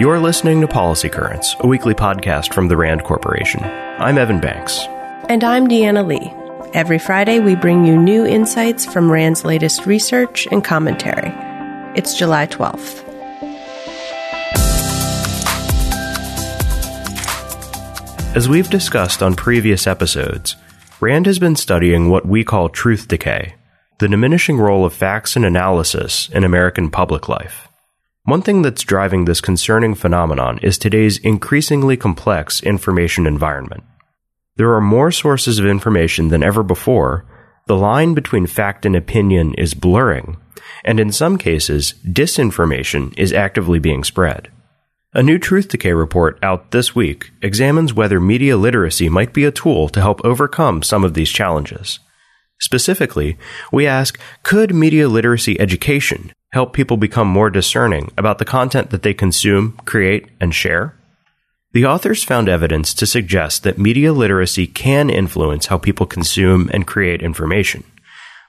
You're listening to Policy Currents, a weekly podcast from the RAND Corporation. I'm Evan Banks. And I'm Deanna Lee. Every Friday, we bring you new insights from RAND's latest research and commentary. It's July 12th. As we've discussed on previous episodes, RAND has been studying what we call truth decay, the diminishing role of facts and analysis in American public life. One thing that's driving this concerning phenomenon is today's increasingly complex information environment. There are more sources of information than ever before, the line between fact and opinion is blurring, and in some cases, disinformation is actively being spread. A new Truth Decay report out this week examines whether media literacy might be a tool to help overcome some of these challenges. Specifically, we ask could media literacy education help people become more discerning about the content that they consume, create, and share? The authors found evidence to suggest that media literacy can influence how people consume and create information.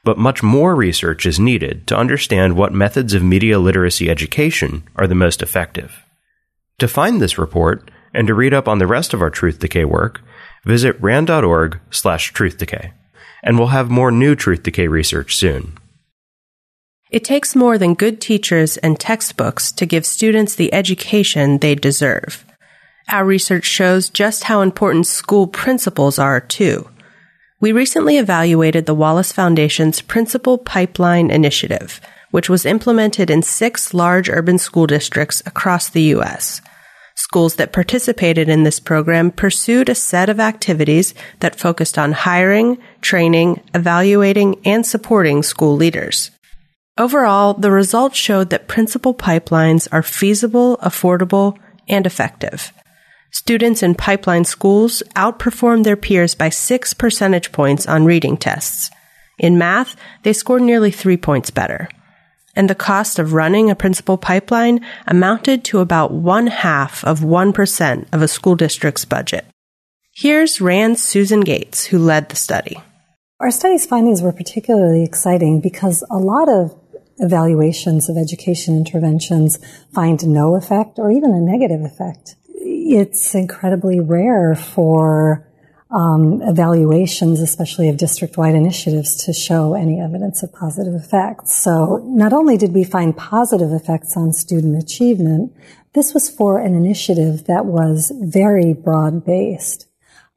But much more research is needed to understand what methods of media literacy education are the most effective. To find this report and to read up on the rest of our Truth Decay work, visit rand.org slash truthdecay. And we'll have more new Truth Decay research soon. It takes more than good teachers and textbooks to give students the education they deserve. Our research shows just how important school principals are too. We recently evaluated the Wallace Foundation's Principal Pipeline Initiative, which was implemented in six large urban school districts across the U.S. Schools that participated in this program pursued a set of activities that focused on hiring, training, evaluating, and supporting school leaders. Overall, the results showed that principal pipelines are feasible, affordable, and effective. Students in pipeline schools outperformed their peers by six percentage points on reading tests. In math, they scored nearly three points better. And the cost of running a principal pipeline amounted to about one half of 1% of a school district's budget. Here's Rand's Susan Gates, who led the study. Our study's findings were particularly exciting because a lot of evaluations of education interventions find no effect or even a negative effect. It's incredibly rare for um, evaluations, especially of district-wide initiatives, to show any evidence of positive effects. So not only did we find positive effects on student achievement, this was for an initiative that was very broad-based.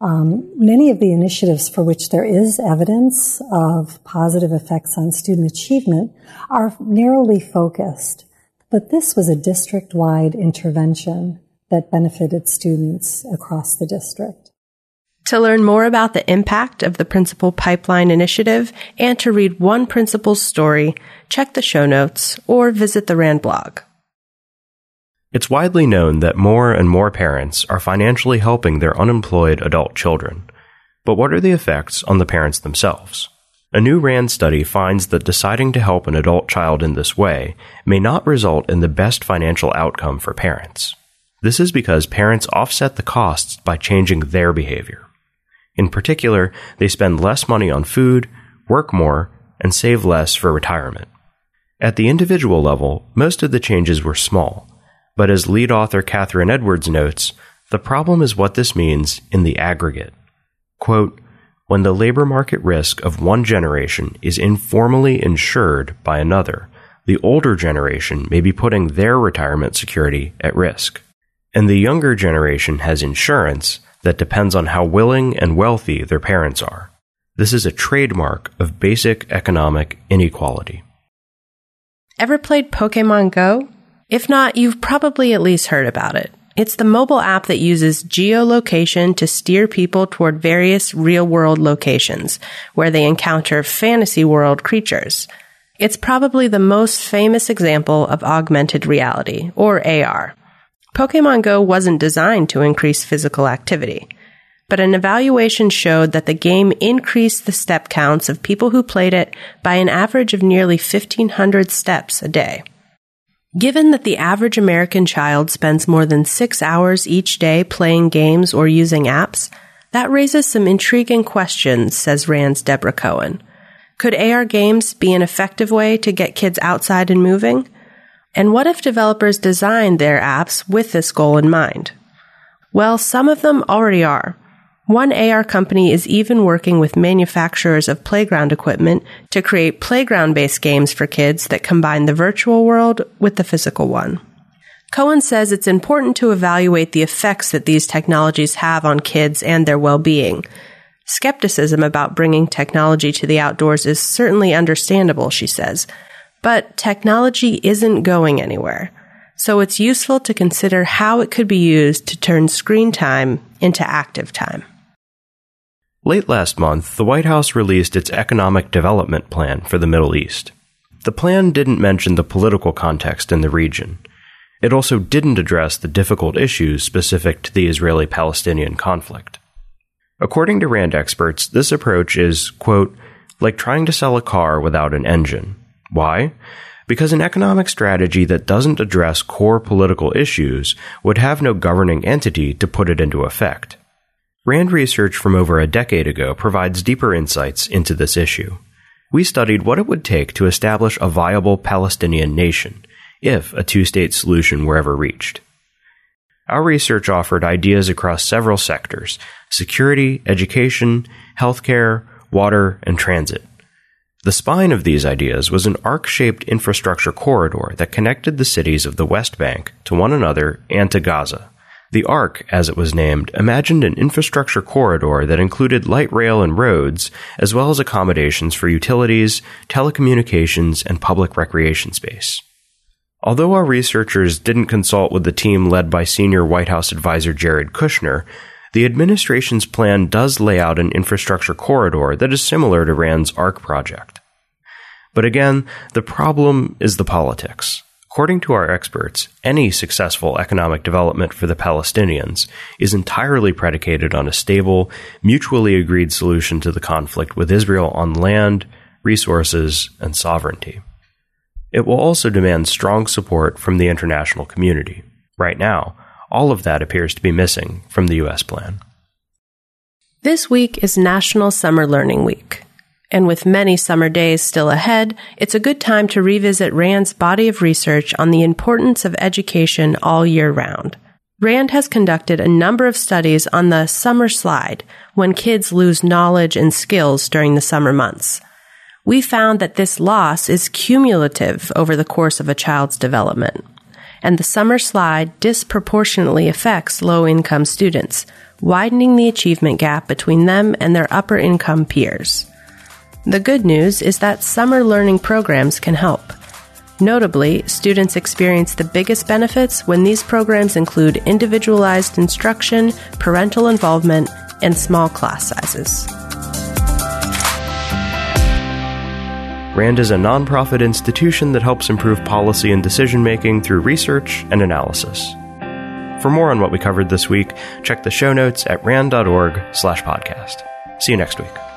Um, many of the initiatives for which there is evidence of positive effects on student achievement are narrowly focused, but this was a district-wide intervention that benefited students across the district. To learn more about the impact of the Principal Pipeline Initiative and to read one principal's story, check the show notes or visit the RAND blog. It's widely known that more and more parents are financially helping their unemployed adult children. But what are the effects on the parents themselves? A new RAND study finds that deciding to help an adult child in this way may not result in the best financial outcome for parents. This is because parents offset the costs by changing their behavior. In particular, they spend less money on food, work more, and save less for retirement. At the individual level, most of the changes were small, but as lead author Kathryn Edwards notes, the problem is what this means in the aggregate. Quote, when the labor market risk of one generation is informally insured by another, the older generation may be putting their retirement security at risk. And the younger generation has insurance that depends on how willing and wealthy their parents are. This is a trademark of basic economic inequality. Ever played Pokemon Go? If not, you've probably at least heard about it. It's the mobile app that uses geolocation to steer people toward various real world locations where they encounter fantasy world creatures. It's probably the most famous example of augmented reality, or AR. Pokemon Go wasn't designed to increase physical activity, but an evaluation showed that the game increased the step counts of people who played it by an average of nearly 1500 steps a day. Given that the average American child spends more than six hours each day playing games or using apps, that raises some intriguing questions, says RAND's Deborah Cohen. Could AR games be an effective way to get kids outside and moving? And what if developers designed their apps with this goal in mind? Well, some of them already are. One AR company is even working with manufacturers of playground equipment to create playground based games for kids that combine the virtual world with the physical one. Cohen says it's important to evaluate the effects that these technologies have on kids and their well-being. Skepticism about bringing technology to the outdoors is certainly understandable, she says, but technology isn't going anywhere. So it's useful to consider how it could be used to turn screen time into active time. Late last month, the White House released its economic development plan for the Middle East. The plan didn't mention the political context in the region. It also didn't address the difficult issues specific to the Israeli Palestinian conflict. According to RAND experts, this approach is, quote, like trying to sell a car without an engine. Why? Because an economic strategy that doesn't address core political issues would have no governing entity to put it into effect. RAND research from over a decade ago provides deeper insights into this issue. We studied what it would take to establish a viable Palestinian nation if a two state solution were ever reached. Our research offered ideas across several sectors security, education, healthcare, water, and transit. The spine of these ideas was an arc shaped infrastructure corridor that connected the cities of the West Bank to one another and to Gaza. The ARC, as it was named, imagined an infrastructure corridor that included light rail and roads, as well as accommodations for utilities, telecommunications, and public recreation space. Although our researchers didn't consult with the team led by senior White House advisor Jared Kushner, the administration's plan does lay out an infrastructure corridor that is similar to RAND's ARC project. But again, the problem is the politics. According to our experts, any successful economic development for the Palestinians is entirely predicated on a stable, mutually agreed solution to the conflict with Israel on land, resources, and sovereignty. It will also demand strong support from the international community. Right now, all of that appears to be missing from the U.S. plan. This week is National Summer Learning Week. And with many summer days still ahead, it's a good time to revisit RAND's body of research on the importance of education all year round. RAND has conducted a number of studies on the summer slide when kids lose knowledge and skills during the summer months. We found that this loss is cumulative over the course of a child's development and the summer slide disproportionately affects low income students, widening the achievement gap between them and their upper income peers. The good news is that summer learning programs can help. Notably, students experience the biggest benefits when these programs include individualized instruction, parental involvement, and small class sizes. RAND is a nonprofit institution that helps improve policy and decision making through research and analysis. For more on what we covered this week, check the show notes at rand.org/podcast. See you next week.